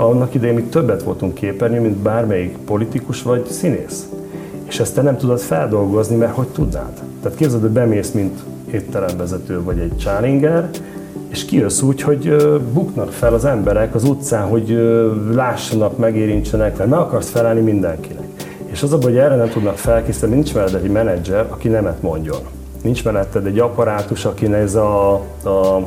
Annak idején mi többet voltunk képernyő, mint bármelyik politikus vagy színész. És ezt te nem tudod feldolgozni, mert hogy tudnád? Tehát képzeld, hogy bemész, mint étteremvezető vagy egy csálinger, és kijössz úgy, hogy buknak fel az emberek az utcán, hogy lássanak, megérintsenek, mert meg akarsz felelni mindenkinek. És az a hogy erre nem tudnak felkészíteni, nincs melletted egy menedzser, aki nemet mondjon. Nincs melletted egy apparátus, aki néz a, a,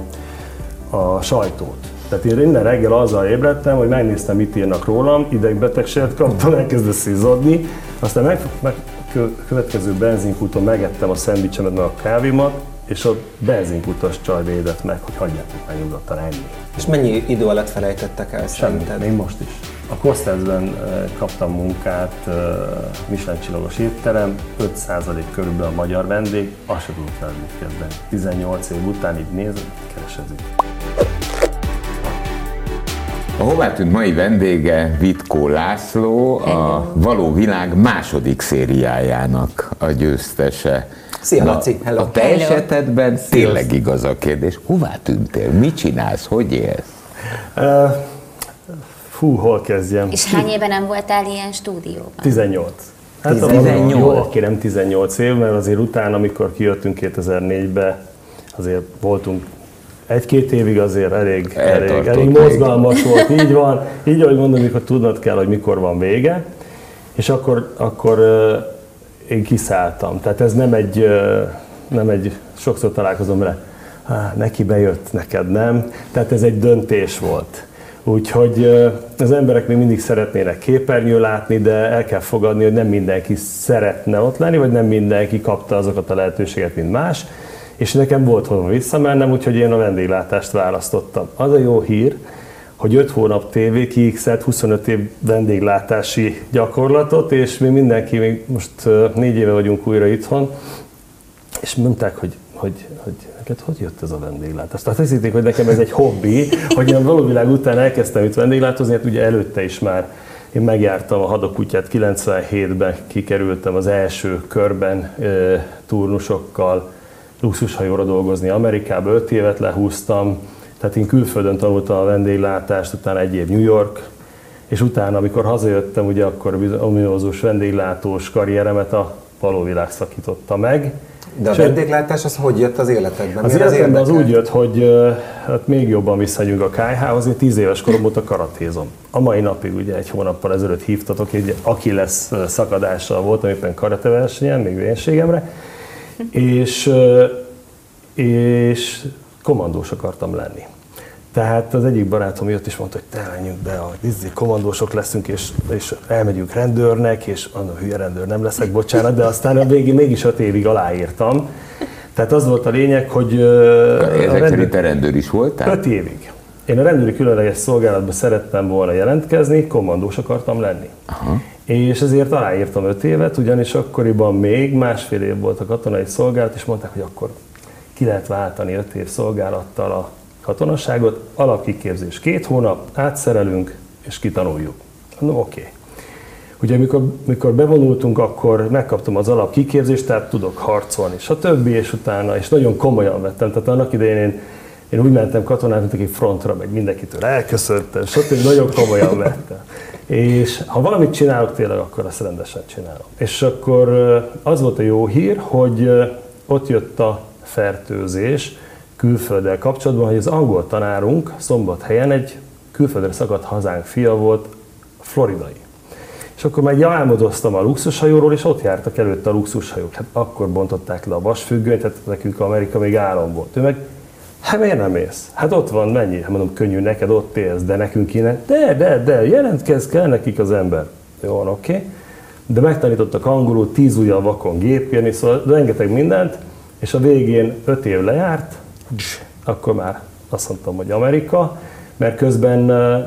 a sajtót tehát én minden reggel azzal ébredtem, hogy megnéztem, mit írnak rólam, idegbetegséget kaptam, elkezdett izzadni, aztán meg, meg következő benzinkúton megettem a szendvicsemet, meg a kávémat, és a benzinkutas csaj védett meg, hogy hagyjátok meg nyugodtan enni. És mennyi idő alatt felejtettek el szerinted? Még most is. A Kostázben kaptam munkát, Michelin csillagos étterem, 5% körülbelül a magyar vendég, azt sem fel kezdeni. 18 év után így nézem, keresedik. A hová tűnt mai vendége Vitkó László, a Való Világ második szériájának a győztese. Szia, Na, Laci, hello. A te hello. esetedben tényleg igaz a kérdés. Hová tűntél? Mit csinálsz? Hogy élsz? Uh, fú, hol kezdjem? És hány éve nem voltál ilyen stúdióban? 18. Hát 18? Jól kérem, 18 év, mert azért utána, amikor kijöttünk 2004-be, azért voltunk egy-két évig azért elég, elég, elég mozgalmas volt, így van. Így, ahogy mondom, mikor tudnod kell, hogy mikor van vége, és akkor, akkor én kiszálltam. Tehát ez nem egy, nem egy sokszor találkozom vele, neki bejött, neked nem. Tehát ez egy döntés volt. Úgyhogy az emberek még mindig szeretnének képernyő látni, de el kell fogadni, hogy nem mindenki szeretne ott lenni, vagy nem mindenki kapta azokat a lehetőséget, mint más és nekem volt hova visszamennem, úgyhogy én a vendéglátást választottam. Az a jó hír, hogy 5 hónap TV kiixelt 25 év vendéglátási gyakorlatot, és mi mindenki, még most négy éve vagyunk újra itthon, és mondták, hogy, hogy, hogy neked hogy jött ez a vendéglátás? Tehát azt hitték, hogy nekem ez egy hobbi, hogy én a valóvilág után elkezdtem itt vendéglátozni, hát ugye előtte is már én megjártam a hadakutyát, 97-ben kikerültem az első körben e, turnusokkal, luxushajóra dolgozni Amerikába, öt évet lehúztam, tehát én külföldön tanultam a vendéglátást, utána egy év New York, és utána, amikor hazajöttem, ugye akkor a ominózus vendéglátós karrieremet a valóvilág szakította meg. De a vendéglátás az hogy jött az életedben? Az életemben az úgy jött, hogy hát még jobban visszagyünk a kájhához, én tíz éves korom óta karatézom. A mai napig ugye egy hónappal ezelőtt hívtatok, egy aki lesz szakadással voltam éppen karateversenyen, még vénségemre, és, és kommandós akartam lenni. Tehát az egyik barátom jött és mondta, hogy te menjünk be, a izzi, kommandósok leszünk, és, és elmegyünk rendőrnek, és mondom, hülye rendőr nem leszek, bocsánat, de aztán a végén mégis öt évig aláírtam. Tehát az volt a lényeg, hogy... Ezek rendőr... szerint te rendőr is voltál? Öt évig. Én a rendőri különleges szolgálatban szerettem volna jelentkezni, kommandós akartam lenni. Aha. És ezért aláírtam öt évet, ugyanis akkoriban még másfél év volt a katonai szolgálat, és mondták, hogy akkor ki lehet váltani öt év szolgálattal a katonaságot, alapkiképzés két hónap, átszerelünk, és kitanuljuk. No, oké. Okay. Ugye amikor, amikor bevonultunk, akkor megkaptam az alapkiképzést, tehát tudok harcolni, stb. és utána, és nagyon komolyan vettem. Tehát annak idején én, én úgy mentem katonát, mint aki frontra, meg mindenkitől elköszöntem, stb. nagyon komolyan vettem. És ha valamit csinálok tényleg, akkor azt rendesen csinálom. És akkor az volt a jó hír, hogy ott jött a fertőzés külfölddel kapcsolatban, hogy az angol tanárunk szombathelyen egy külföldre szakadt hazánk fia volt, floridai. És akkor már álmodoztam a luxushajóról, és ott jártak előtte a luxushajók. Hát akkor bontották le a vasfüggönyt, tehát nekünk Amerika még állam volt. Ő meg Hát miért nem mész? Hát ott van, mennyi? Hát mondom, könnyű, neked ott élsz, de nekünk kéne. De, de, de, jelentkezz, kell nekik az ember. Jó, oké. Okay. De megtanítottak angolul, tíz ujjal vakon gépírni, szóval rengeteg mindent, és a végén öt év lejárt, akkor már azt mondtam, hogy Amerika, mert közben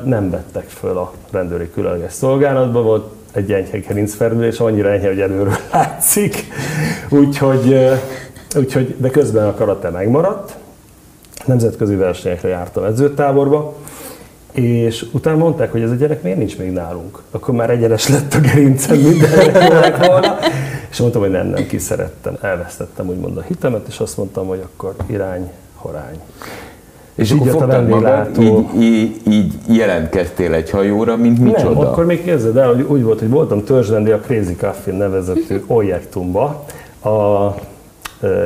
nem vettek föl a rendőri különleges szolgálatba, volt egy enyhe gerincfeldülés, annyira enyhe, hogy előről látszik, úgyhogy, úgyhogy, de közben a karate megmaradt, nemzetközi versenyekre jártam edzőtáborba, és utána mondták, hogy ez a gyerek miért nincs még nálunk. Akkor már egyenes lett a gerincem, minden volna. És mondtam, hogy nem, nem, kiszerettem, elvesztettem úgymond a hitemet, és azt mondtam, hogy akkor irány, horány. És Így akkor fogtad magad, így, így, így jelentkeztél egy hajóra, mint micsoda? Nem, akkor még képzeld el, hogy úgy volt, hogy voltam törzsrendi a Crazy Coffee nevezetű objektumba, a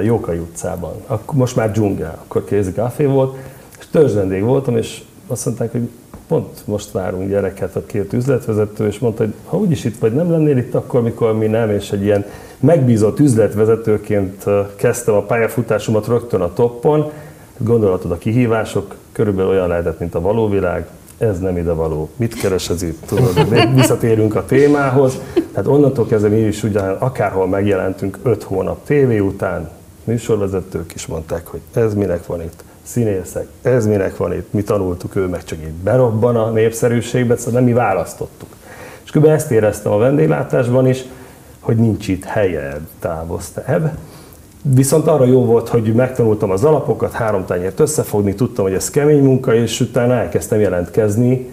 Jókai utcában. Akkor most már dzsungel, akkor Coffee volt, és törzsrendég voltam, és azt mondták, hogy pont most várunk gyereket, a két üzletvezető, és mondta, hogy ha úgyis itt vagy, nem lennél itt akkor, mikor mi nem, és egy ilyen megbízott üzletvezetőként kezdtem a pályafutásomat rögtön a toppon, gondolatod a kihívások, körülbelül olyan lehetett, mint a való világ, ez nem ide való. Mit keres ez itt? Tudod, visszatérünk a témához. Tehát onnantól kezdve mi is ugyan, akárhol megjelentünk öt hónap tévé után, műsorvezetők is mondták, hogy ez minek van itt. Színészek, ez minek van itt. Mi tanultuk, ő meg csak így berobban a népszerűségbe, szóval nem mi választottuk. És kb. ezt éreztem a vendéglátásban is, hogy nincs itt helye, távozta ebbe. Viszont arra jó volt, hogy megtanultam az alapokat, három tányért összefogni, tudtam, hogy ez kemény munka, és utána elkezdtem jelentkezni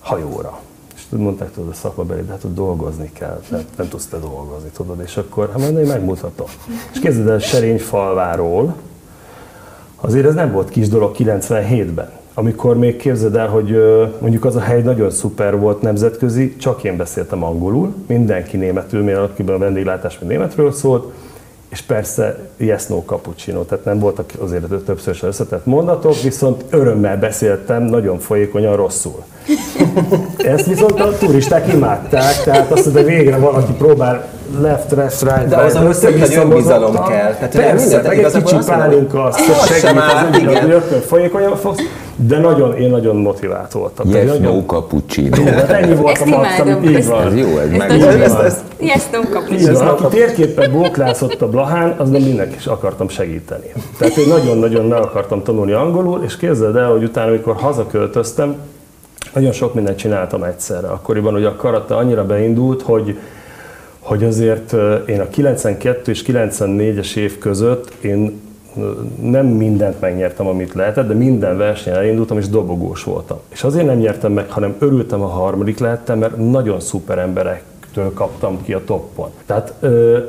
hajóra. És mondták, tudod, a szakmabeli, de hát ott dolgozni kell, nem, nem tudsz te dolgozni, tudod, és akkor, hát mondom, megmutatom. És kezded el Serényfalváról, azért ez nem volt kis dolog 97-ben, amikor még képzeld el, hogy mondjuk az a hely nagyon szuper volt nemzetközi, csak én beszéltem angolul, mindenki németül, mert akiben a vendéglátás még németről szólt, és persze yes, no cappuccino, tehát nem voltak azért többször összetett mondatok, viszont örömmel beszéltem, nagyon folyékonyan rosszul. Ezt viszont a turisták imádták, tehát azt mondta, hogy végre valaki próbál left, left, right, De right, az, nagy önbizalom kell. Tehát, hogy Persze, meg egy kicsi pálinka, azt hogy az segít, az igen. igen. rögtön folyékonyan fogsz, de nagyon, én nagyon motivált voltam. Yes, nagyon- no cappuccino. Hát ennyi volt a max, amit így van. Ez jó, ez meg. Yes, no cappuccino. aki térképpen bóklászott a Blahán, az nem mindenki is akartam segíteni. Tehát én nagyon-nagyon meg akartam tanulni angolul, és képzeld el, hogy utána, amikor hazaköltöztem, nagyon sok mindent csináltam egyszerre. Akkoriban ugye a karate annyira beindult, hogy hogy azért én a 92 és 94-es év között én nem mindent megnyertem, amit lehetett, de minden versenyen elindultam, és dobogós voltam. És azért nem nyertem meg, hanem örültem, ha harmadik lehettem, mert nagyon szuper emberektől kaptam ki a toppon. Tehát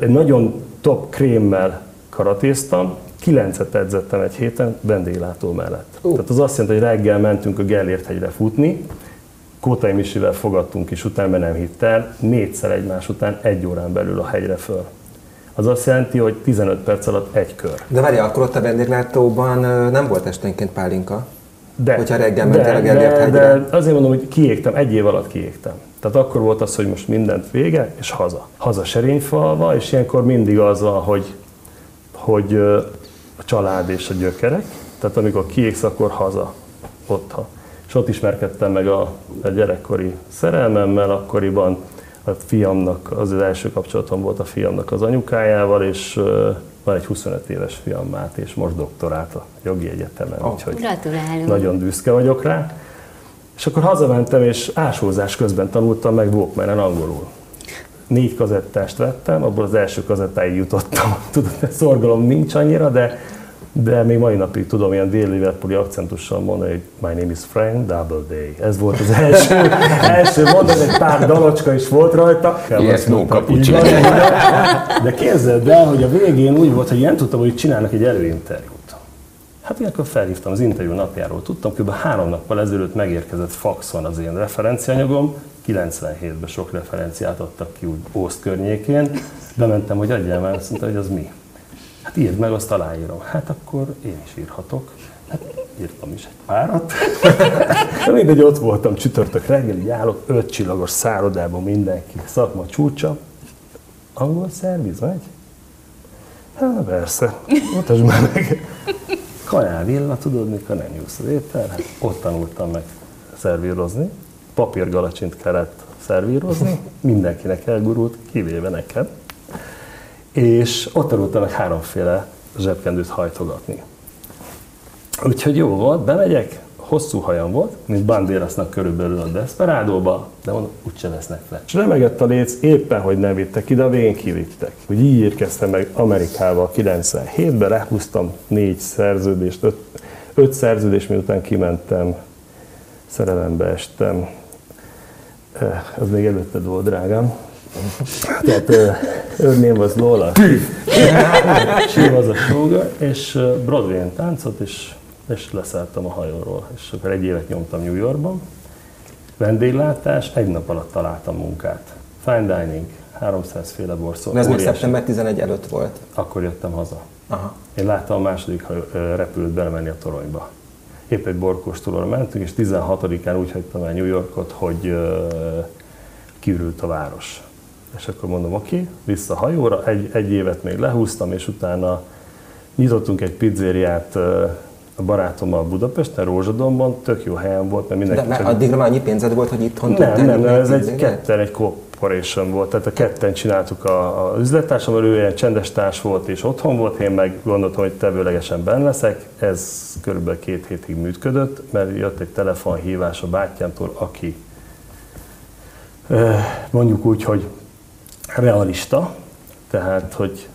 egy nagyon top krémmel karatéztam, kilencet edzettem egy héten vendéglátó mellett. Uh. Tehát az azt jelenti, hogy reggel mentünk a Gellért hegyre futni, Kótai Misivel fogadtunk, és utána nem hitt el, négyszer egymás után egy órán belül a hegyre föl. Az azt jelenti, hogy 15 perc alatt egy kör. de várja, akkor ott a vendéglátóban nem volt esténként pálinka? De, Hogyha reggel mentél a Gellért hegyre. de azért mondom, hogy kiégtem, egy év alatt kiégtem. Tehát akkor volt az, hogy most mindent vége, és haza. Haza Serényfalva, és ilyenkor mindig az van, hogy, hogy család és a gyökerek. Tehát amikor kiégsz, akkor haza, otthon. És ott ismerkedtem meg a, a gyerekkori szerelmemmel, akkoriban a fiamnak, az az első kapcsolatom volt a fiamnak az anyukájával, és van egy 25 éves fiam Máté, és most doktorált a jogi egyetemen, Oh. úgyhogy Gratulálunk. nagyon büszke vagyok rá. És akkor hazamentem, és ásózás közben tanultam meg Walkmanen angolul. Négy kazettást vettem, abból az első kazettáig jutottam. Tudod, szorgalom nincs annyira, de, de még mai napig tudom ilyen déli liverpooli akcentussal mondani, hogy my name is Frank Doubleday. Ez volt az első, első mondat, egy pár dalocska is volt rajta. Yes, no van. De képzeld el, hogy a végén úgy volt, hogy nem tudtam, hogy csinálnak egy előinterjút. Hát ilyenkor felhívtam az interjú napjáról, tudtam, kb. három nappal ezelőtt megérkezett faxon az én referencianyagom, 97-ben sok referenciát adtak ki úgy Ószt környékén, bementem, hogy adjál már, azt mondta, hogy az mi. Hát írd meg, azt aláírom. Hát akkor én is írhatok. Hát írtam is egy párat. De mindegy, ott voltam csütörtök reggel, így állok, öt csillagos szállodában mindenki, szakma csúcsa. Angol szerviz megy? Hát persze, mutasd már meg. Kajál villa, tudod, mikor nem jussz az étel? Hát ott tanultam meg szervírozni. Papírgalacsint kellett szervírozni, mindenkinek elgurult, kivéve nekem. És ott tanultam meg háromféle zsebkendőt hajtogatni. Úgyhogy jó volt, bemegyek, hosszú hajam volt, mint Bandérasnak körülbelül a Desperádóba, de mondom, úgyse vesznek le. És remegett a léc, éppen, hogy nem vittek ide, a végén kivittek. Úgy így érkeztem meg Amerikába 97-ben, lehúztam négy szerződést, öt, öt szerződés, miután kimentem, szerelembe estem. Eh, Az még előtted volt, drágám. Tehát uh, her name was Lola. She was a sugar, és uh, Broadway-en táncot, és és leszálltam a hajóról. És akkor egy évet nyomtam New Yorkban, vendéglátás, egy nap alatt találtam munkát. Fine dining, 300 féle borszó. De ez még szeptember 11 előtt volt. Akkor jöttem haza. Aha. Én láttam a második repülőt belemenni a toronyba. Épp egy borkóstolóra mentünk, és 16-án úgy hagytam el New Yorkot, hogy ö, kiürült a város. És akkor mondom, okay, vissza hajóra, egy, egy évet még lehúztam, és utána nyitottunk egy pizzériát a barátommal Budapesten, Rózsadomban, tök jó helyen volt, mert De mindenki már csak addigra már annyi pénzed volt, hogy itthon nem, nem, nem, nyitni ez egy ketten, egy corporation volt, tehát a ketten csináltuk a, a üzlettársammal, ő ilyen csendes társ volt és otthon volt, én meg gondoltam, hogy tevőlegesen benne leszek, ez körülbelül két hétig működött, mert jött egy telefonhívás a bátyámtól, aki mondjuk úgy, hogy realista, tehát, hogy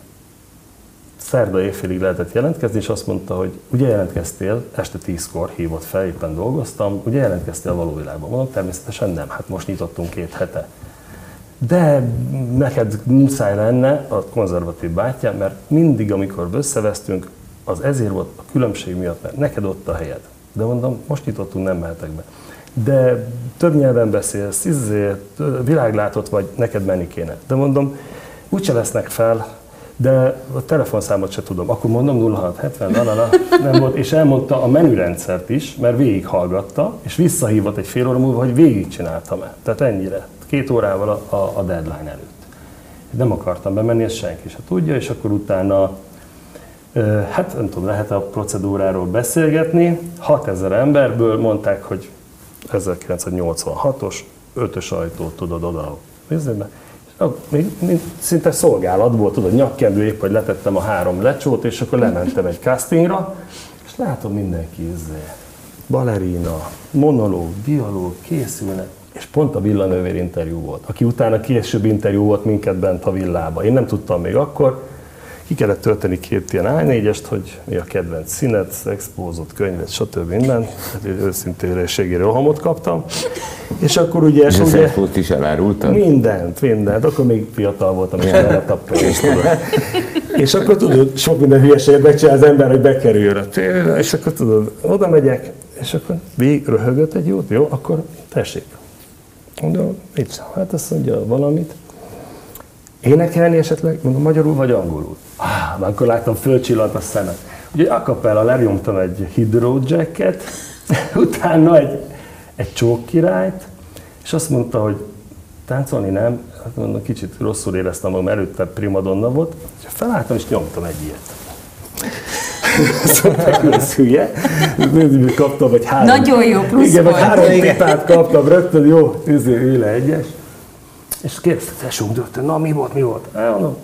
szerda éjfélig lehetett jelentkezni, és azt mondta, hogy ugye jelentkeztél, este tízkor hívott fel, éppen dolgoztam, ugye jelentkeztél a való világban? Mondom, természetesen nem, hát most nyitottunk két hete. De neked muszáj lenne a konzervatív bátyám, mert mindig, amikor összevesztünk, az ezért volt a különbség miatt, mert neked ott a helyed. De mondom, most nyitottunk, nem mehetek be. De több nyelven beszélsz, izé, világlátott vagy, neked menni kéne. De mondom, úgyse vesznek fel, de a telefonszámot se tudom. Akkor mondom 0670, la, la, la, nem volt, és elmondta a menürendszert is, mert végighallgatta, és visszahívott egy fél óra múlva, hogy végigcsináltam-e. Tehát ennyire, két órával a, a, a deadline előtt. Nem akartam bemenni, ezt senki se tudja, és akkor utána Hát nem tudom, lehet a procedúráról beszélgetni. 6000 emberből mondták, hogy 1986-os, ötös ajtó, tudod, oda nézzébe. Még, még szinte szolgálat volt, tudod, nyakkendő épp, hogy letettem a három lecsót, és akkor lementem egy castingra, és látom mindenki izé, balerina, monológ, dialóg, készülnek, és pont a villanővér interjú volt, aki utána később interjú volt minket bent a villába. Én nem tudtam még akkor, ki kellett tölteni két ilyen A4-est, hogy mi a kedvenc színet, expózott könyvet, stb. minden. Hát egy őszintélességi rohamot kaptam. És akkor ugye, És ugye szexpózt is elárultad? mindent, mindent. Akkor még fiatal voltam, és tudod. És akkor tudod, sok minden hülyeséget megcsinál az ember, hogy bekerüljön a tévére, és akkor tudod, oda megyek, és akkor végig röhögött egy jót, jó, akkor tessék. Mondom, mit? Hát azt mondja valamit. Énekelni esetleg? Mondom, magyarul vagy angolul? Ah, már akkor láttam, fölcsillant a szemet. Ugye a capella lenyomtam egy hydro jacket, utána egy, egy csók királyt, és azt mondta, hogy táncolni nem, hát mondom, kicsit rosszul éreztem magam, előtte primadonna volt, és felálltam és nyomtam egy ilyet. Szóval ez hülye. Kaptam, vagy három. Nagyon jó plusz Igen, vagy volt. három pipát kaptam rögtön, jó, izé, ülj le egyes. És kérdezte, dögtön, na mi volt, mi volt? Elmondom,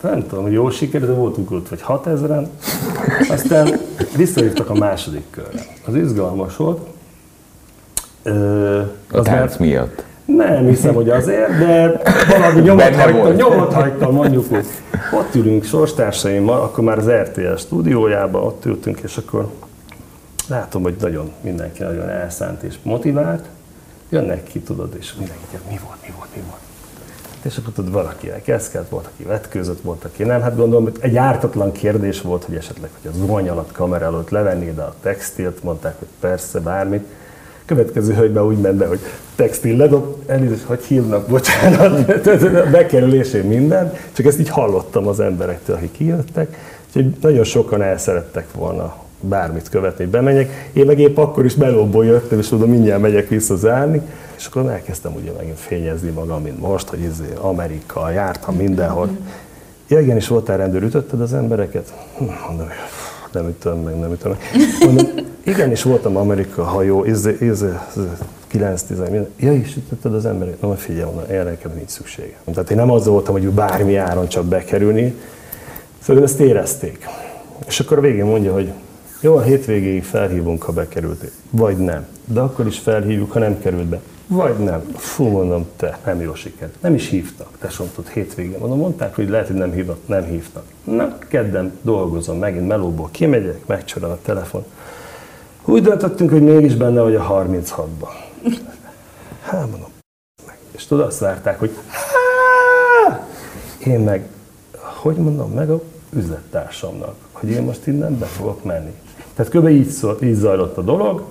nem tudom, hogy jól sikerült, de voltunk ott, vagy 6000-en. Aztán visszahívtak a második körre. Az izgalmas volt. Ö, A az tánc miatt. nem hiszem, hogy azért, de valami nyomot hagytam, nyomot hagytam, mondjuk úgy. Ott ülünk sorstársaimmal, akkor már az RTL stúdiójában, ott ültünk, és akkor látom, hogy nagyon mindenki nagyon elszánt és motivált. Jönnek ki, tudod, és mindenki, mi volt, mi volt, mi volt. És akkor tudod, valaki elkezdett, volt, aki vetkőzött, volt, aki nem. Hát gondolom, hogy egy ártatlan kérdés volt, hogy esetleg, hogy a zuhany alatt, kamera előtt levennéd a textilt, mondták, hogy persze, bármit. Következő hölgybe úgy ment be, hogy textil ledob, elnézést, hogy hívnak, bocsánat, a bekerülésén minden, csak ezt így hallottam az emberektől, akik kijöttek, úgyhogy nagyon sokan el szerettek volna bármit követni, hogy bemenjek. Én meg épp akkor is melóból jöttem, és tudom, mindjárt megyek vissza zárni, és akkor elkezdtem ugye megint fényezni magam, mint most, hogy izé, Amerika, jártam mindenhol. Ja, igen, és voltál rendőr, ütötted az embereket? Hm, Mondom, nem ütöm meg, nem ütöm meg. Mondom, igen, és voltam Amerika hajó, izé, izé, 9 10 minden. Ja, is ütötted az embereket? Na, figyelj, mondom, erre nekem nincs szüksége. Tehát én nem az voltam, hogy bármi áron csak bekerülni. Szóval ezt érezték. És akkor a végén mondja, hogy jó, a hétvégéig felhívunk, ha bekerültél. Vagy nem. De akkor is felhívjuk, ha nem került be. Vagy nem. Fú, mondom, te, nem jó siker. Nem is hívtak. Te mondtad hétvégén. Mondom, mondták, hogy lehet, hogy nem hívnak. Nem hívtak. Na, kedden dolgozom, megint melóból kimegyek, megcsöröl a telefon. Úgy döntöttünk, hogy mégis benne vagy a 36-ban. Hát mondom, meg. És tudod, azt várták, hogy én meg, hogy mondom, meg a üzlettársamnak, hogy én most innen be fogok menni. Tehát kb. így, szó, így zajlott a dolog,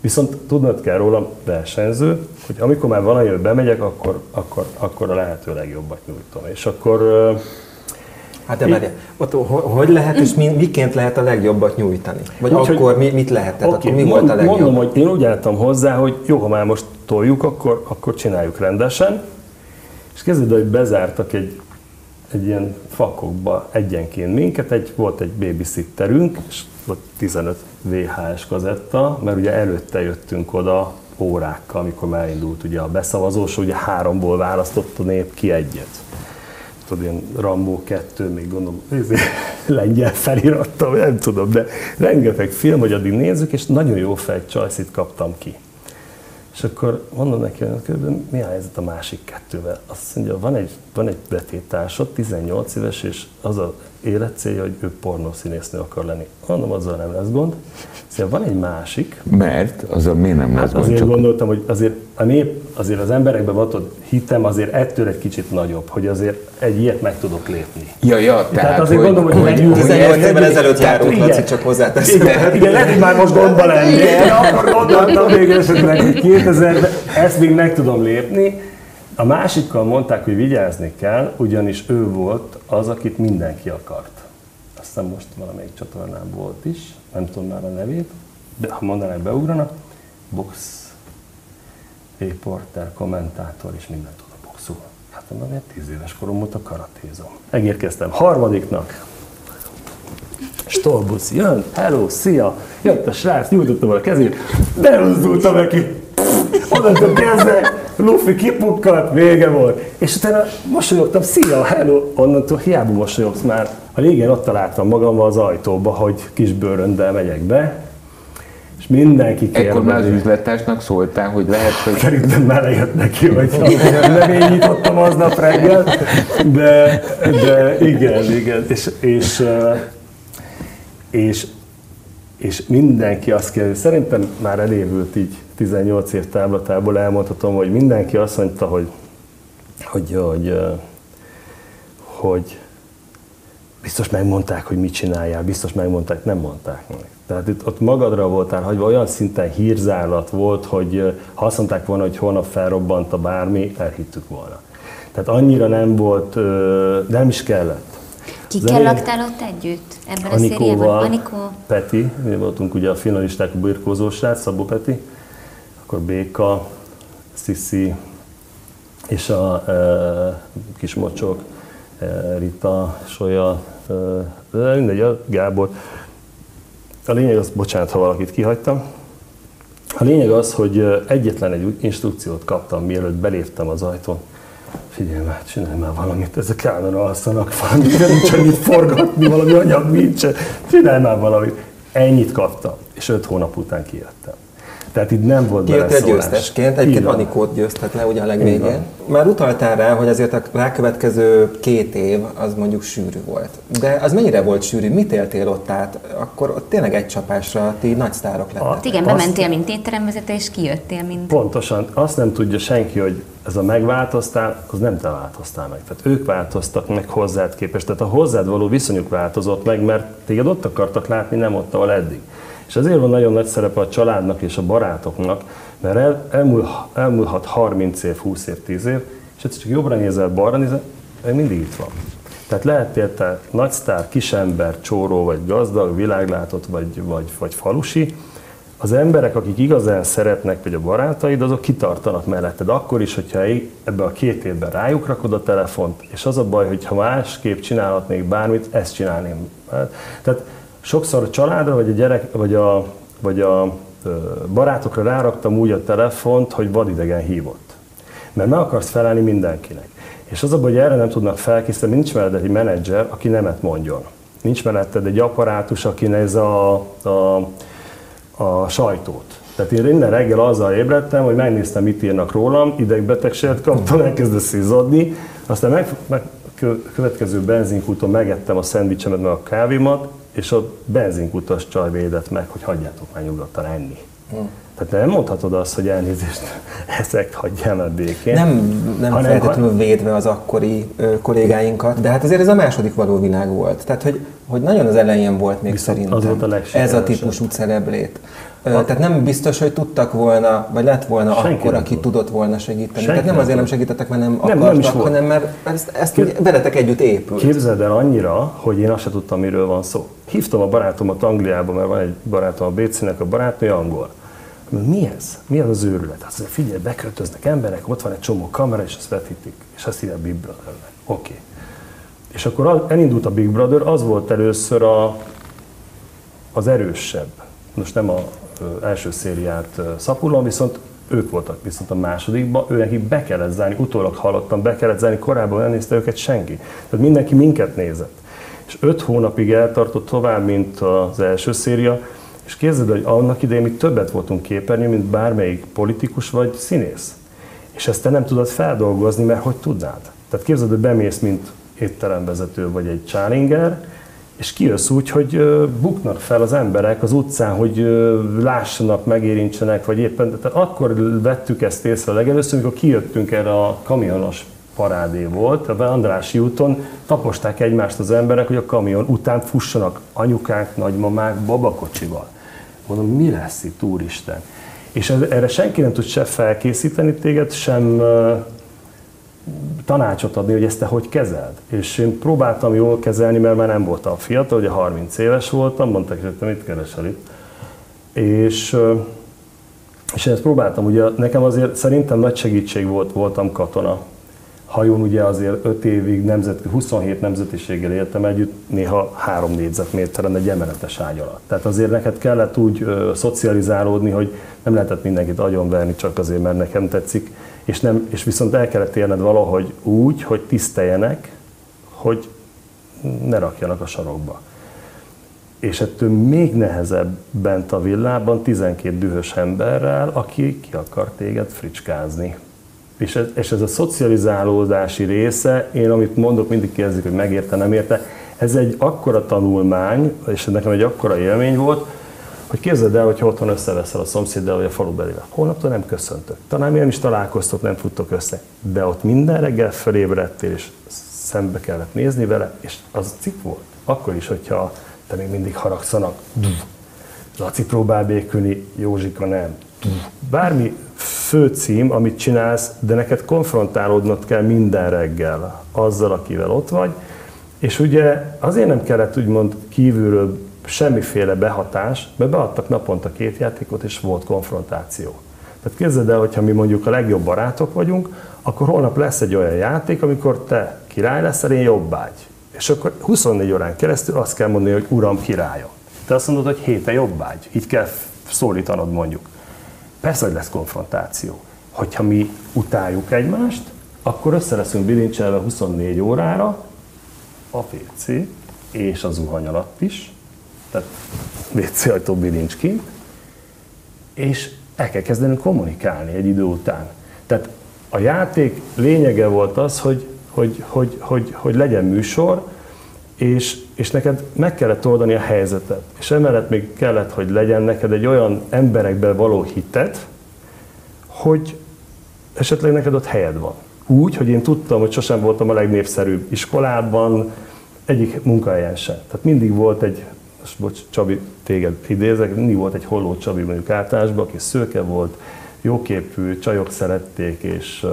viszont tudnod kell róla versenyző, hogy amikor már valamivel bemegyek, akkor, akkor, akkor a lehető legjobbat nyújtom. És akkor Hát de várjál, ott ho- hogy lehet és mi, miként lehet a legjobbat nyújtani? Vagy Úgy, hogy- akkor mi, mit lehetett? Oké, akkor mi mond- volt a legjobb? Mondom, hogy én úgy álltam hozzá, hogy jó, ha már most toljuk, akkor, akkor csináljuk rendesen. És kezdődő, hogy bezártak egy, egy ilyen fakokba egyenként minket, egy, volt egy babysitterünk, és volt 15 VHS kazetta, mert ugye előtte jöttünk oda órákkal, amikor már indult ugye a beszavazós, ugye háromból választott a nép ki egyet tudod, ilyen Rambo 2, még gondolom, lengyel felirattal, nem tudom, de rengeteg film, hogy addig nézzük, és nagyon jó fej csajszit kaptam ki. És akkor mondom neki, hogy körülbelül mi a helyzet a másik kettővel? Azt mondja, van egy, van egy betétársad, 18 éves, és az a életcélja, hogy ő pornószínésznő akar lenni. Mondom, azzal nem lesz gond. Szóval van egy másik, Mert azon miért nem lesz Hát gond, azért csak gondoltam, hogy azért a nép, azért az emberekben van ott hitem azért ettől egy kicsit nagyobb, hogy azért egy ilyet meg tudok lépni. Ja, ja, tehát, azért hogy, gondolom, hogy hogy, hogy 18 hogy- évvel ezelőtt Tehát járult, igen. Laci, csak hozzáteszem. Igen, igen, lehet, hogy már most gondba lennék, de akkor gondoltam még esetleg, hogy 2000-ben ezt még meg tudom lépni. A másikkal mondták, hogy vigyázni kell, ugyanis ő volt az, akit mindenki akart. Azt hiszem most valamelyik csatornán volt is, nem tudom már a nevét, de ha mondanák, beugranak. Box riporter, kommentátor és mindent tud a boxról. Hát mondom, én 10 éves korom óta karatézom. Megérkeztem harmadiknak, Stolbusz jön, hello, szia, jött a srác, nyújtottam a kezét, behozdultam neki, onnantól kezdve, Luffy kipukkadt, vége volt. És utána mosolyogtam, szia, hello, onnantól hiába mosolyogsz már. A végén ott találtam magam az ajtóba, hogy kis bőröndel megyek be, és mindenki Ekkor már az kérdezi. üzlettársnak szóltál, hogy lehet, hogy Szerintem már lejött neki, hogy nem én nyitottam aznap reggel, de, de igen, igen, és, és, és, és mindenki azt kérdezi, szerintem már elévült így 18 év táblatából elmondhatom, hogy mindenki azt mondta, hogy, hogy, hogy, hogy biztos megmondták, hogy mit csináljál, biztos megmondták, nem mondták meg. Tehát itt ott magadra voltál hagyva, olyan szinten hírzálat volt, hogy ha azt mondták volna, hogy holnap felrobbant a bármi, elhittük volna. Tehát annyira nem volt, nem is kellett. Kikkel laktál ott együtt ebben a szériában? Anikóval, Anikó? Peti, mi voltunk ugye a finalisták a birkózó srác, Szabó Peti, akkor Béka, Sziszi, és a kis mocsok, Rita, Solya, de mindegy, a Gábor. A lényeg az, bocsánat, ha valakit kihagytam, a lényeg az, hogy egyetlen egy instrukciót kaptam, mielőtt beléptem az ajtón. Figyelj már, csinálj már valamit, ezek állandóan alszanak valamit, nincs annyit forgatni, valami anyag nincsen, csinálj már valamit. Ennyit kaptam, és öt hónap után kijöttem. Tehát itt nem volt Kijöttél beleszólás. győztesként, egyébként. Anikót győztet le ugye a legvégén. Már utaltál rá, hogy azért a rákövetkező két év az mondjuk sűrű volt. De az mennyire volt sűrű? Mit éltél ott át? Akkor ott tényleg egy csapásra ti nagy sztárok lettek. Hát igen, Azt- bementél, mint étteremvezető, és kijöttél, mint... Pontosan, azt nem tudja senki, hogy ez a megváltoztál, az nem te változtál meg. Tehát ők változtak meg hozzád képest. Tehát a hozzád való viszonyuk változott meg, mert téged ott akartak látni, nem ott, ahol eddig. És ezért van nagyon nagy szerepe a családnak és a barátoknak, mert el, elmúl, elmúlhat 30 év, 20 év, 10 év, és egyszer csak jobbra nézel, balra nézel, mindig itt van. Tehát lehettél te nagysztár, kisember, csóró, vagy gazdag, világlátott, vagy, vagy, vagy falusi, az emberek, akik igazán szeretnek, vagy a barátaid, azok kitartanak melletted. Akkor is, hogyha ebbe a két évben rájuk rakod a telefont, és az a baj, hogy ha másképp csinálhatnék bármit, ezt csinálném. Tehát sokszor a családra, vagy a gyerek, vagy a, vagy a barátokra ráraktam úgy a telefont, hogy vadidegen hívott. Mert meg akarsz felelni mindenkinek. És az a hogy erre nem tudnak felkészíteni, nincs melletted egy menedzser, aki nemet mondjon. Nincs melletted egy apparátus, aki ez a, a a sajtót. Tehát én minden reggel azzal ébredtem, hogy megnéztem, mit írnak rólam, idegbetegséget kaptam, elkezdett izzadni, aztán meg, meg, kö- következő benzinkúton megettem a szendvicsemet, meg a kávémat, és a benzinkutas csaj védett meg, hogy hagyjátok már nyugodtan enni. Tehát nem mondhatod azt, hogy elnézést, ezek hagyjál már békén. Nem, nem Hanem- feltétlenül védve az akkori ö, kollégáinkat, de hát azért ez a második való világ volt. Tehát, hogy, hogy nagyon az elején volt még Viszont szerintem az volt a ez a típusú celebrét. Tehát nem biztos, hogy tudtak volna, vagy lett volna Senki akkor, aki tud. tudott volna segíteni. Senki Tehát nem nem azért nem segítettek, mert nem Nem, akartak, nem is volt. hanem mert ezt, ezt úgy veletek együtt épült. Képzeld el annyira, hogy én azt sem tudtam, miről van szó. Hívtam a barátomat Angliába, mert van egy barátom a BC-nek, a barátnője angol. Mi ez? Mi az az őrület? Azt mondja, figyelj, beköltöznek emberek, ott van egy csomó kamera, és azt vetítik, és azt hívják Big Brothernek. Oké. Okay. És akkor elindult a Big Brother, az volt először a, az erősebb. Most nem a első szériát ö, szapulom, viszont ők voltak viszont a másodikban, ő neki be kellett zárni, utólag hallottam, be kellett zárni, korábban nem nézte őket senki. Tehát mindenki minket nézett. És öt hónapig eltartott tovább, mint az első széria, és képzeld, hogy annak idején mi többet voltunk képernyőn, mint bármelyik politikus vagy színész. És ezt te nem tudod feldolgozni, mert hogy tudnád? Tehát képzeld, hogy bemész, mint étteremvezető vagy egy csálinger, és kijössz úgy, hogy buknak fel az emberek az utcán, hogy lássanak, megérintsenek, vagy éppen, tehát akkor vettük ezt észre legelőször, amikor kijöttünk erre a kamionos parádé volt, a Andrási úton taposták egymást az emberek, hogy a kamion után fussanak anyukák, nagymamák babakocsival. Mondom, mi lesz itt, úristen? És erre senki nem tud se felkészíteni téged, sem tanácsot adni, hogy ezt te hogy kezeld. És én próbáltam jól kezelni, mert már nem voltam fiatal, ugye 30 éves voltam, mondták, hogy te mit keresel itt. És, és én ezt próbáltam, ugye nekem azért szerintem nagy segítség volt, voltam katona. Hajón ugye azért 5 évig nemzet, 27 nemzetiséggel éltem együtt, néha 3 négyzetméteren egy emeletes ágy alatt. Tehát azért neked kellett úgy ö, szocializálódni, hogy nem lehetett mindenkit agyonverni csak azért, mert nekem tetszik, és, nem, és viszont el kellett érned valahogy úgy, hogy tiszteljenek, hogy ne rakjanak a sarokba. És ettől még nehezebb bent a villában 12 dühös emberrel, aki ki akar téged fricskázni. És ez, és ez a szocializálódási része, én amit mondok, mindig kérdezik, hogy megérte, nem érte, ez egy akkora tanulmány, és nekem egy akkora élmény volt, hogy képzeld el, hogy otthon összeveszel a szomszéddel vagy a falubelivel. Holnaptól nem köszöntök. Talán mi is találkoztok, nem futtok össze. De ott minden reggel felébredtél, és szembe kellett nézni vele, és az cikk volt. Akkor is, hogyha te még mindig haragszanak. Laci próbál békülni, Józsika nem. Bármi főcím, amit csinálsz, de neked konfrontálódnod kell minden reggel azzal, akivel ott vagy, és ugye azért nem kellett úgymond kívülről semmiféle behatás, mert beadtak naponta két játékot, és volt konfrontáció. Tehát képzeld el, hogyha mi mondjuk a legjobb barátok vagyunk, akkor holnap lesz egy olyan játék, amikor te király leszel, én jobbágy. És akkor 24 órán keresztül azt kell mondani, hogy uram királya. Te azt mondod, hogy héte jobbágy. Így kell szólítanod mondjuk. Persze, hogy lesz konfrontáció. Hogyha mi utáljuk egymást, akkor össze leszünk bilincselve 24 órára, a WC és a zuhany alatt is, tehát WC ajtó bilincs kint, és el kell kezdenünk kommunikálni egy idő után. Tehát a játék lényege volt az, hogy, hogy, hogy, hogy, hogy legyen műsor, és, és neked meg kellett oldani a helyzetet. És emellett még kellett, hogy legyen neked egy olyan emberekben való hitet, hogy esetleg neked ott helyed van. Úgy, hogy én tudtam, hogy sosem voltam a legnépszerűbb iskolában, egyik munkahelyen sem. Tehát mindig volt egy, bocs, Csabi, téged idézek, mindig volt egy holló Csabi mondjuk általánosban, aki szőke volt, jóképű, csajok szerették, és,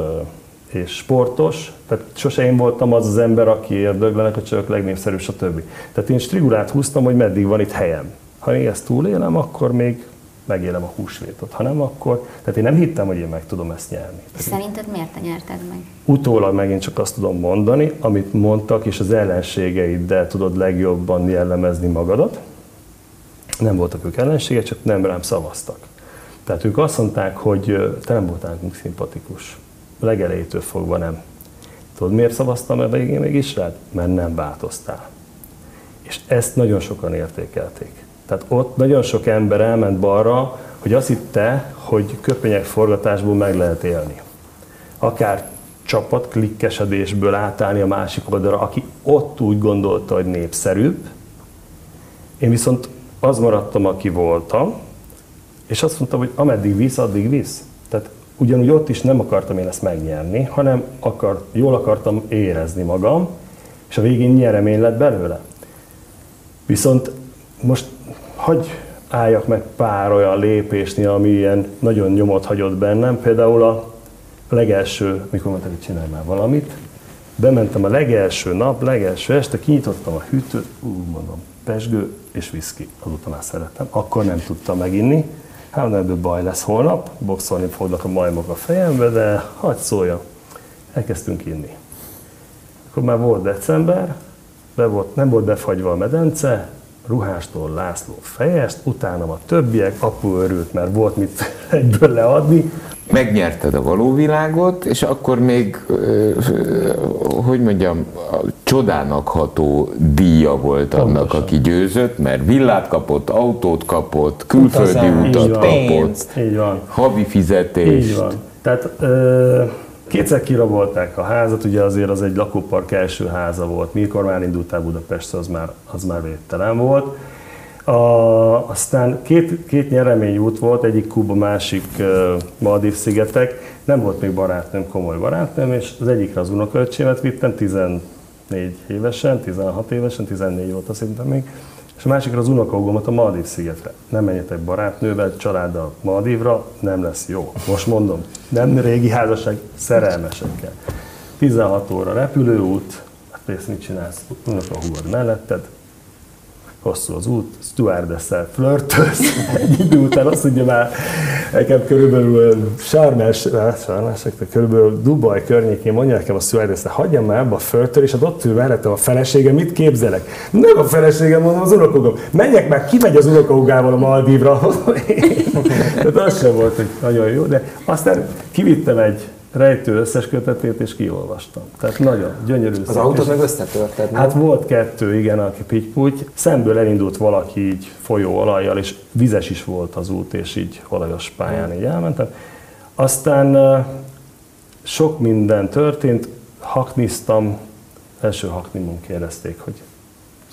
és sportos. Tehát sose én voltam az az ember, aki érdöglenek, a csajok legnépszerűbb, stb. Tehát én strigulát húztam, hogy meddig van itt helyem. Ha én ezt túlélem, akkor még megélem a húsvétot. Ha nem, akkor... Tehát én nem hittem, hogy én meg tudom ezt nyerni. Szerinted miért te nyerted meg? Utólag megint csak azt tudom mondani, amit mondtak, és az ellenségeiddel tudod legjobban jellemezni magadat. Nem voltak ők ellenségek, csak nem rám szavaztak. Tehát ők azt mondták, hogy te nem voltál nekünk szimpatikus. Legelejétől fogva nem. Tudod, miért szavaztam ebbe végén mégis rád? Mert nem változtál. És ezt nagyon sokan értékelték. Tehát ott nagyon sok ember elment balra, hogy azt hitte, hogy köpenyek forgatásból meg lehet élni. Akár csapat klikkesedésből átállni a másik oldalra, aki ott úgy gondolta, hogy népszerűbb. Én viszont az maradtam, aki voltam, És azt mondtam, hogy ameddig visz, addig visz. Tehát ugyanúgy ott is nem akartam én ezt megnyerni, hanem akar, jól akartam érezni magam, és a végén nyeremény lett belőle. Viszont most hagy álljak meg pár olyan lépésnél, ami ilyen nagyon nyomot hagyott bennem. Például a legelső, mikor mondtam, hogy csinálj már valamit, bementem a legelső nap, legelső este, kinyitottam a hűtőt, ú, mondom, pesgő és viszki, azóta már szeretem. Akkor nem tudtam meginni, hát ebből baj lesz holnap, boxolni fognak a majmok a fejembe, de hagyd szólja. Elkezdtünk inni. Akkor már volt december, be volt, nem volt befagyva a medence, Ruhástól László fejest, utána a többiek, apu örült, mert volt mit egyből leadni. Megnyerted a való világot, és akkor még, hogy mondjam, csodának ható díja volt annak, Pontosan. aki győzött, mert villát kapott, autót kapott, külföldi Utazás, utat kapott, pénzt. így van. havi fizetést. Így van. Tehát ö, Kétszer kirabolták a házat, ugye azért az egy lakópark első háza volt, mikor már indultál Budapestre, az már, az már védtelen volt. A, aztán két, két nyeremény út volt, egyik Kuba, másik uh, Maldív-szigetek. Nem volt még barátnőm, komoly barátnőm, és az egyikre az unokaöcsémet vittem, 14 évesen, 16 évesen, 14 volt azt szerintem még és a másikra az unokaugomat a Maldív szigetre. Nem menjetek barátnővel, családdal Maldívra, nem lesz jó. Most mondom, nem régi házasság, szerelmesekkel. 16 óra repülőút, hát persze mit csinálsz, unokahúgod melletted, hosszú az út, stewardesszel flörtölsz, egy idő után azt mondja már, nekem körülbelül Sármás, Sármás, körülbelül Dubaj környékén mondja nekem a stewardesszel, hagyjam már ebbe a flörtölést, hát ott ül mellettem a felesége, mit képzelek? Nem a feleségem, mondom az unokogom. Menjek már, kimegy az unokahúgával a Maldívra. Tehát az sem volt, hogy nagyon jó, de aztán kivittem egy rejtő összes kötetét, és kiolvastam. Tehát nagyon gyönyörű. Az autót meg összetörted, Hát volt kettő, igen, aki pitty Szemből elindult valaki így folyóolajjal, és vizes is volt az út, és így olajos pályán így elmentem. Aztán sok minden történt, hakniztam, első haknimon kérdezték, hogy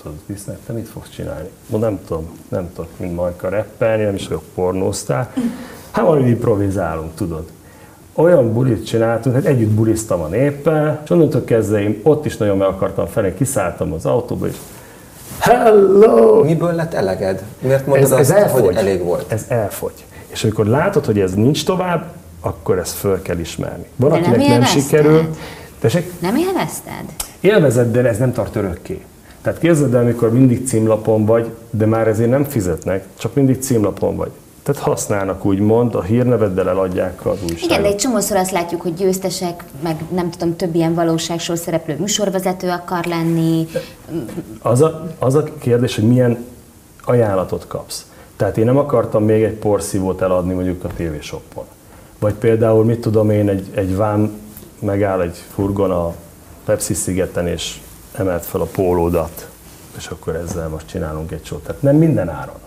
tudod, Visznek, te mit fogsz csinálni? Ma nem tudom, nem tudok, mint Majka reppelni, nem is vagyok pornóztál. Hát majd improvizálunk, tudod olyan bulit csináltunk, hogy együtt buliztam a néppel, és onnantól kezdve én ott is nagyon meg akartam felé, kiszálltam az autóba, és Hello! Miből lett eleged? Miért mondod ez, ez azt, elfogy. hogy elég volt? Ez elfogy. És amikor látod, hogy ez nincs tovább, akkor ezt föl kell ismerni. Van, de akinek nem, nem sikerül. Tessék? Nem élvezted? Élvezed, de ez nem tart örökké. Tehát képzeld el, amikor mindig címlapon vagy, de már ezért nem fizetnek, csak mindig címlapon vagy. Tehát használnak úgymond, a hírneveddel eladják az újságot. Igen, de egy csomószor azt látjuk, hogy győztesek, meg nem tudom, több ilyen valóságsor szereplő műsorvezető akar lenni. Az a, az a kérdés, hogy milyen ajánlatot kapsz. Tehát én nem akartam még egy porszívót eladni mondjuk a TV Shopon. Vagy például, mit tudom én, egy, egy vám megáll egy furgon a Pepsi szigeten, és emelt fel a pólódat, és akkor ezzel most csinálunk egy sót. Tehát nem minden áron.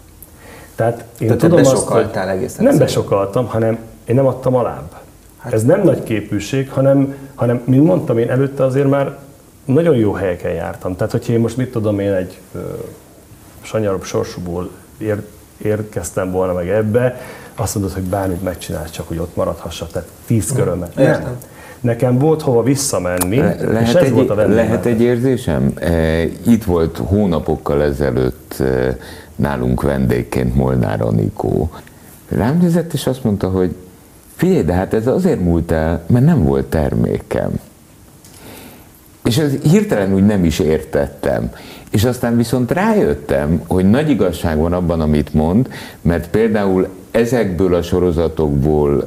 Tehát én Tehát tudom azt, hogy egészen Nem besokaltam, hanem én nem adtam alább. Hát. Ez nem nagy képűség, hanem, hanem, mint mondtam, én előtte azért már nagyon jó helyeken jártam. Tehát, hogyha én most mit tudom, én egy ö, sanyarobb sorsúból ér, érkeztem volna meg ebbe, azt mondod, hogy bármit megcsinálsz, csak hogy ott maradhassak, tehát tíz körömet. Nem. Nekem volt hova visszamenni, lehet és ez egy, volt a Lehet egy érzésem? E, itt volt hónapokkal ezelőtt e, nálunk vendégként Molnár Anikó. Rám nézett, és azt mondta, hogy figyelj, de hát ez azért múlt el, mert nem volt termékem. És ez hirtelen úgy nem is értettem. És aztán viszont rájöttem, hogy nagy igazság van abban, amit mond, mert például ezekből a sorozatokból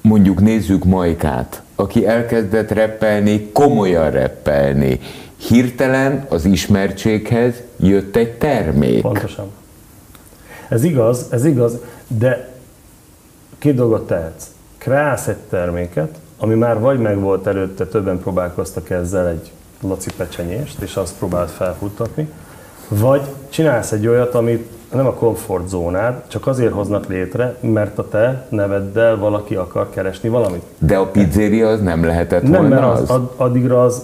mondjuk nézzük Majkát, aki elkezdett reppelni, komolyan reppelni, hirtelen az ismertséghez jött egy termék. Pontosan. Ez igaz, ez igaz, de két dolgot tehetsz. Kreálsz egy terméket, ami már vagy megvolt előtte, többen próbálkoztak ezzel egy laci pecsenyést, és azt próbált felfuttatni, vagy csinálsz egy olyat, amit nem a komfortzónád, csak azért hoznak létre, mert a te neveddel valaki akar keresni valamit. De a pizzeria az nem lehetett nem, volna mert az, az? addigra az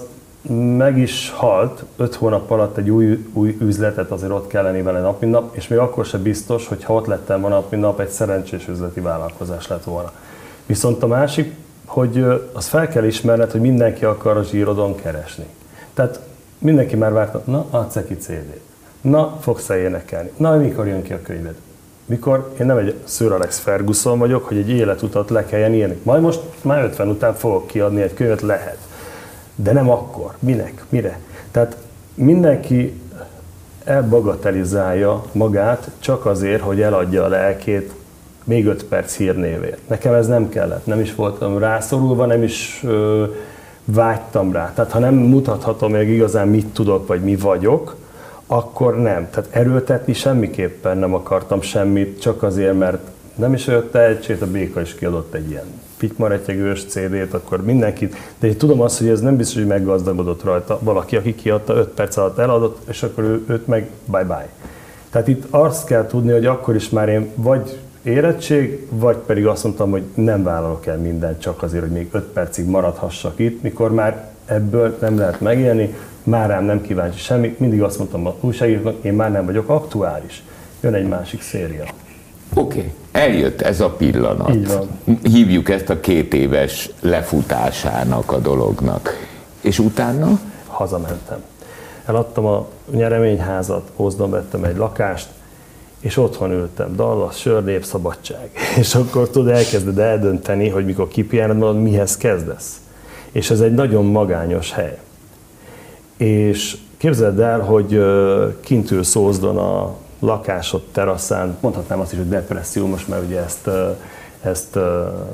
meg is halt, öt hónap alatt egy új, új üzletet azért ott kell lenni vele nap, mint nap, és még akkor sem biztos, hogy ha ott lettem volna nap, mint nap, egy szerencsés üzleti vállalkozás lett volna. Viszont a másik, hogy az fel kell ismerned, hogy mindenki akar a zsírodon keresni. Tehát mindenki már várta, na, adsz ki CD-t. Na, fogsz-e énekelni? Na, mikor jön ki a könyved? Mikor én nem egy Sir Alex Ferguson vagyok, hogy egy életutat le kelljen írni. Majd most már 50 után fogok kiadni egy könyvet, lehet. De nem akkor. Minek? Mire? Tehát mindenki elbagatelizálja magát csak azért, hogy eladja a lelkét még 5 perc hírnévért. Nekem ez nem kellett, nem is voltam rászorulva, nem is ö, vágytam rá. Tehát ha nem mutathatom meg igazán mit tudok, vagy mi vagyok, akkor nem. Tehát erőltetni semmiképpen nem akartam semmit, csak azért, mert nem is olyan tehetség, a Béka is kiadott egy ilyen pitymaretyegős CD-t, akkor mindenkit, de én tudom azt, hogy ez nem biztos, hogy meggazdagodott rajta valaki, aki kiadta 5 perc alatt eladott, és akkor ő, őt meg bye-bye. Tehát itt azt kell tudni, hogy akkor is már én vagy érettség, vagy pedig azt mondtam, hogy nem vállalok el mindent csak azért, hogy még 5 percig maradhassak itt, mikor már ebből nem lehet megélni, már rám nem kíváncsi semmit, mindig azt mondtam a újságíróknak, én már nem vagyok aktuális. Jön egy másik széria. Oké, okay. eljött ez a pillanat. Így van. Hívjuk ezt a két éves lefutásának a dolognak. És utána? Hazamentem. Eladtam a nyereményházat, Ózdon vettem egy lakást, és otthon ültem, Dallas, sör, népszabadság. És akkor tudod, elkezded eldönteni, hogy mikor kipihened magad, mihez kezdesz. És ez egy nagyon magányos hely. És képzeld el, hogy kint ülsz Ózdon a lakásod teraszán, mondhatnám azt is, hogy depressziumos, mert ugye ezt, ezt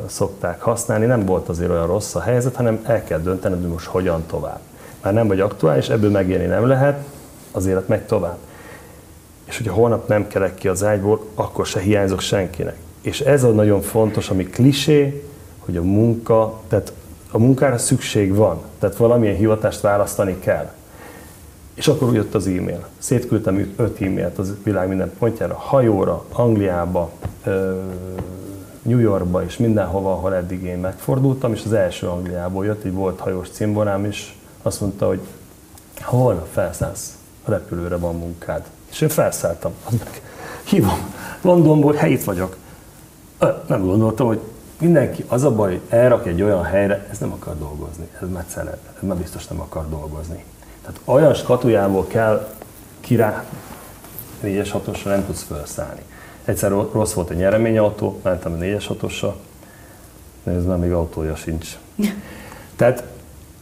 szokták használni, nem volt azért olyan rossz a helyzet, hanem el kell döntened, hogy most hogyan tovább. Már nem vagy aktuális, ebből megélni nem lehet, az élet megy tovább. És hogyha holnap nem kelek ki az ágyból, akkor se hiányzok senkinek. És ez a nagyon fontos, ami klisé, hogy a munka, tehát a munkára szükség van, tehát valamilyen hivatást választani kell. És akkor jött az e-mail. Szétküldtem öt e-mailt az világ minden pontjára, hajóra, Angliába, New Yorkba és mindenhova, ahol eddig én megfordultam, és az első Angliából jött, egy volt hajós cimborám is, azt mondta, hogy ha holnap felszállsz, a repülőre van munkád. És én felszálltam. Hívom, Londonból, helyit vagyok. Nem gondoltam, hogy mindenki, az a baj, hogy elrak egy olyan helyre, ez nem akar dolgozni, ez már szeret, ez már biztos nem akar dolgozni. Tehát olyan skatujából kell kirá, 4-es 6 nem tudsz felszállni. Egyszer rossz volt a nyereményautó, mentem a 4-es 6 ez már még autója sincs. Tehát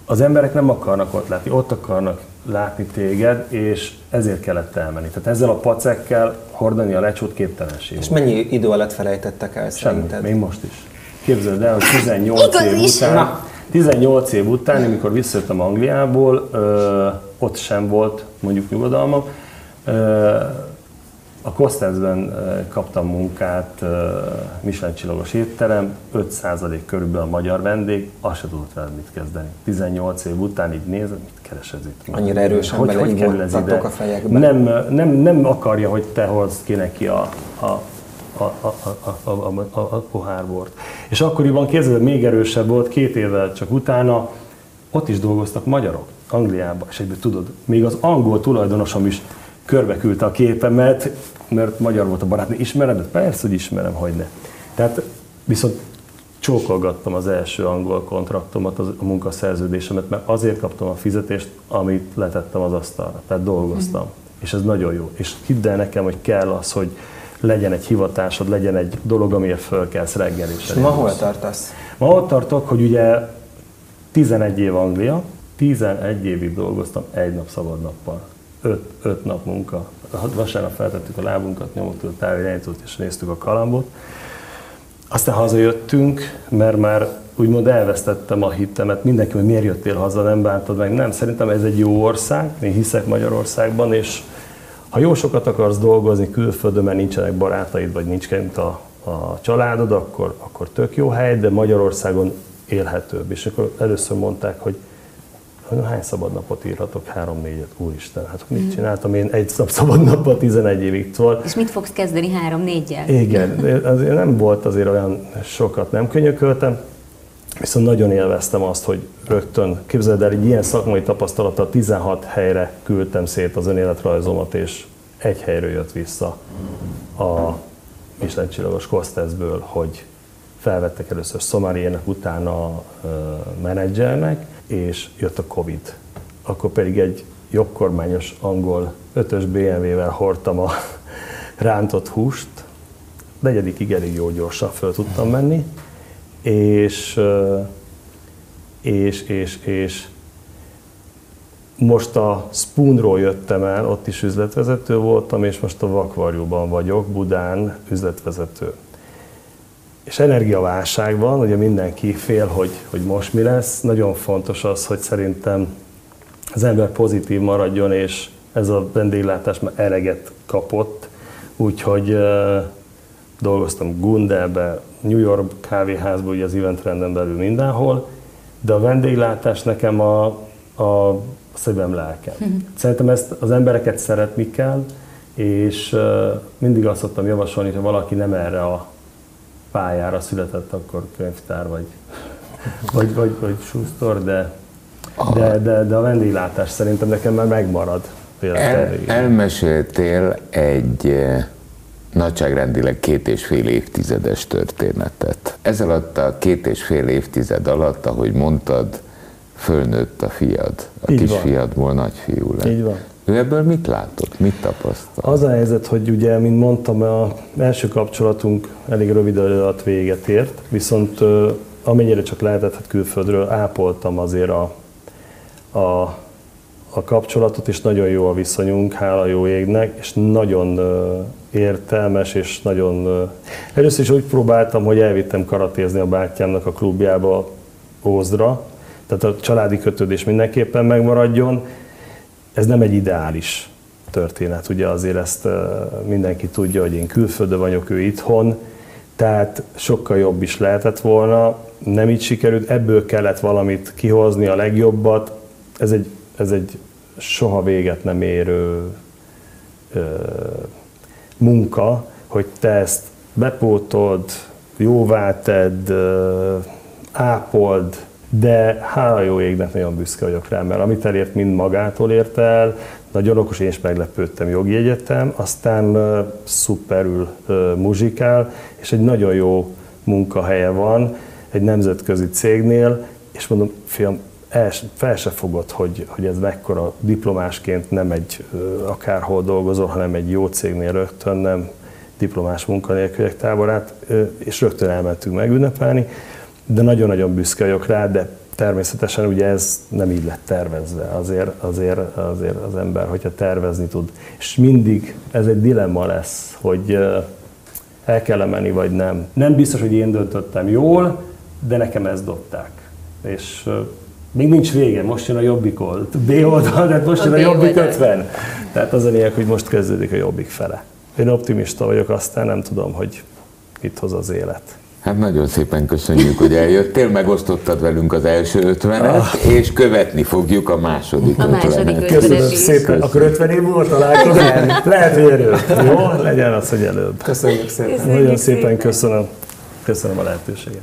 az emberek nem akarnak ott látni, ott akarnak látni téged, és ezért kellett elmenni. Tehát ezzel a pacekkel hordani a lecsót képtelenség. És mennyi idő alatt felejtettek el Semmi, szerinted? még most is. Képzeld el, hogy 18 év után, 18 év után, amikor visszajöttem Angliából, ö, ott sem volt mondjuk nyugodalmam, ö, a Kostenzben kaptam munkát, Michelin csillagos étterem, 5% körülbelül a magyar vendég, azt se tudott veled mit kezdeni. 18 év után így nézem, mit keresed itt? Annyira erősen hogy, hogy kerül ez ide? a fejekbe. Nem, nem, nem akarja, hogy te hozd ki neki a, a, a, a, a, a, a, pohárbort. És akkoriban képzeld, még erősebb volt, két évvel csak utána, ott is dolgoztak magyarok, Angliában, és egyből tudod, még az angol tulajdonosom is körbeküldte a képemet, mert magyar volt a barátnő. Ismered? Persze, hogy ismerem, hogy ne. Tehát viszont csókolgattam az első angol kontraktomat, az, a munkaszerződésemet, mert azért kaptam a fizetést, amit letettem az asztalra. Tehát dolgoztam. Mm. És ez nagyon jó. És hidd el nekem, hogy kell az, hogy legyen egy hivatásod, legyen egy dolog, amiért fölkelsz reggel is. Ma hol tartasz? Ma ott tartok, hogy ugye 11 év Anglia, 11 évig dolgoztam egy nap szabad nappal. 5, 5 nap munka. Vasárnap feltettük a lábunkat, nyomottuk a távirányítót és néztük a kalambot. Aztán hazajöttünk, mert már úgymond elvesztettem a hitemet. Mindenki, hogy miért jöttél haza, nem bántad meg. Nem, szerintem ez egy jó ország, én hiszek Magyarországban, és ha jó sokat akarsz dolgozni külföldön, mert nincsenek barátaid, vagy nincs kent a, a családod, akkor, akkor tök jó hely, de Magyarországon élhetőbb. És akkor először mondták, hogy hány szabad napot írhatok? Három-négyet, úristen, hát mit mhm. csináltam én egy nap szabad nappal 11 évig szóval. És mit fogsz kezdeni három-négyel? Igen, azért nem volt azért olyan sokat, nem könyököltem, Viszont nagyon élveztem azt, hogy rögtön, képzeld el, egy ilyen szakmai tapasztalattal 16 helyre küldtem szét az önéletrajzomat, és egy helyről jött vissza a Michelin csillagos Kosteszből, hogy felvettek először Szomariének, utána a menedzsernek, és jött a Covid. Akkor pedig egy jobbkormányos angol ötös BMW-vel hordtam a rántott húst, negyedikig elég jó gyorsan föl tudtam menni, és, és, és, és most a Spoonról jöttem el, ott is üzletvezető voltam, és most a Vakvarjúban vagyok, Budán üzletvezető. És energiaválság van, ugye mindenki fél, hogy, hogy most mi lesz. Nagyon fontos az, hogy szerintem az ember pozitív maradjon, és ez a vendéglátás már eleget kapott, úgyhogy dolgoztam Gundelbe, New York kávéházban, ugye az eventrenden belül mindenhol, de a vendéglátás nekem a, a szívem lelkem. Uh-huh. Szerintem ezt az embereket szeretni kell, és mindig azt szoktam javasolni, hogy ha valaki nem erre a pályára született, akkor könyvtár vagy, vagy, vagy, vagy susztor, de, de, de, de a vendéglátás szerintem nekem már megmarad. El, elmeséltél egy nagyságrendileg két és fél évtizedes történetet. Ez alatt a két és fél évtized alatt, ahogy mondtad, fölnőtt a fiad. A Így kisfiadból nagyfiú lett. Így van. Ő ebből mit látott, mit tapasztal? Az a helyzet, hogy ugye, mint mondtam, a első kapcsolatunk elég rövid alatt véget ért, viszont amennyire csak lehetett, hát külföldről ápoltam azért a, a a kapcsolatot, és nagyon jó a viszonyunk, hála jó égnek, és nagyon értelmes, és nagyon... Először is úgy próbáltam, hogy elvittem karatézni a bátyámnak a klubjába Ózdra, tehát a családi kötődés mindenképpen megmaradjon. Ez nem egy ideális történet, ugye azért ezt mindenki tudja, hogy én külföldön vagyok, ő itthon, tehát sokkal jobb is lehetett volna, nem így sikerült, ebből kellett valamit kihozni, a legjobbat, ez egy ez egy soha véget nem érő ö, munka, hogy te ezt bepótold, jóvá tedd, ö, ápold, de hála jó égnek nagyon büszke vagyok rá, mert amit elért, mind magától ért el, nagyon okos, én is meglepődtem jogi egyetem, aztán uh, szuperül uh, muzsikál, és egy nagyon jó munkahelye van egy nemzetközi cégnél, és mondom, fiam, el, fel se fogod, hogy, hogy ez mekkora diplomásként nem egy akárhol dolgozol, hanem egy jó cégnél rögtön, nem diplomás munkanélküliek táborát, és rögtön elmentünk megünnepelni, de nagyon-nagyon büszke vagyok rá, de természetesen ugye ez nem így lett tervezve. Azért, azért, azért az ember, hogyha tervezni tud. És mindig ez egy dilemma lesz, hogy el kell menni, vagy nem. Nem biztos, hogy én döntöttem jól, de nekem ezt dobták. És még nincs vége, most jön a jobbik old. B oldal, de most jön a, a jobbik 50. Tehát az a lényeg, hogy most kezdődik a jobbik fele. Én optimista vagyok, aztán nem tudom, hogy mit hoz az élet. Hát nagyon szépen köszönjük, hogy eljöttél, megosztottad velünk az első ötvenet, ah. és követni fogjuk a második a ötvenet. Köszönöm szépen. Akkor 50 év múlva találkozunk? Lehet, hogy előbb. Jó? Legyen az, hogy előbb. Köszönjük szépen. Köszönjük nagyon szépen, szépen köszönöm. Köszönöm a lehetőséget.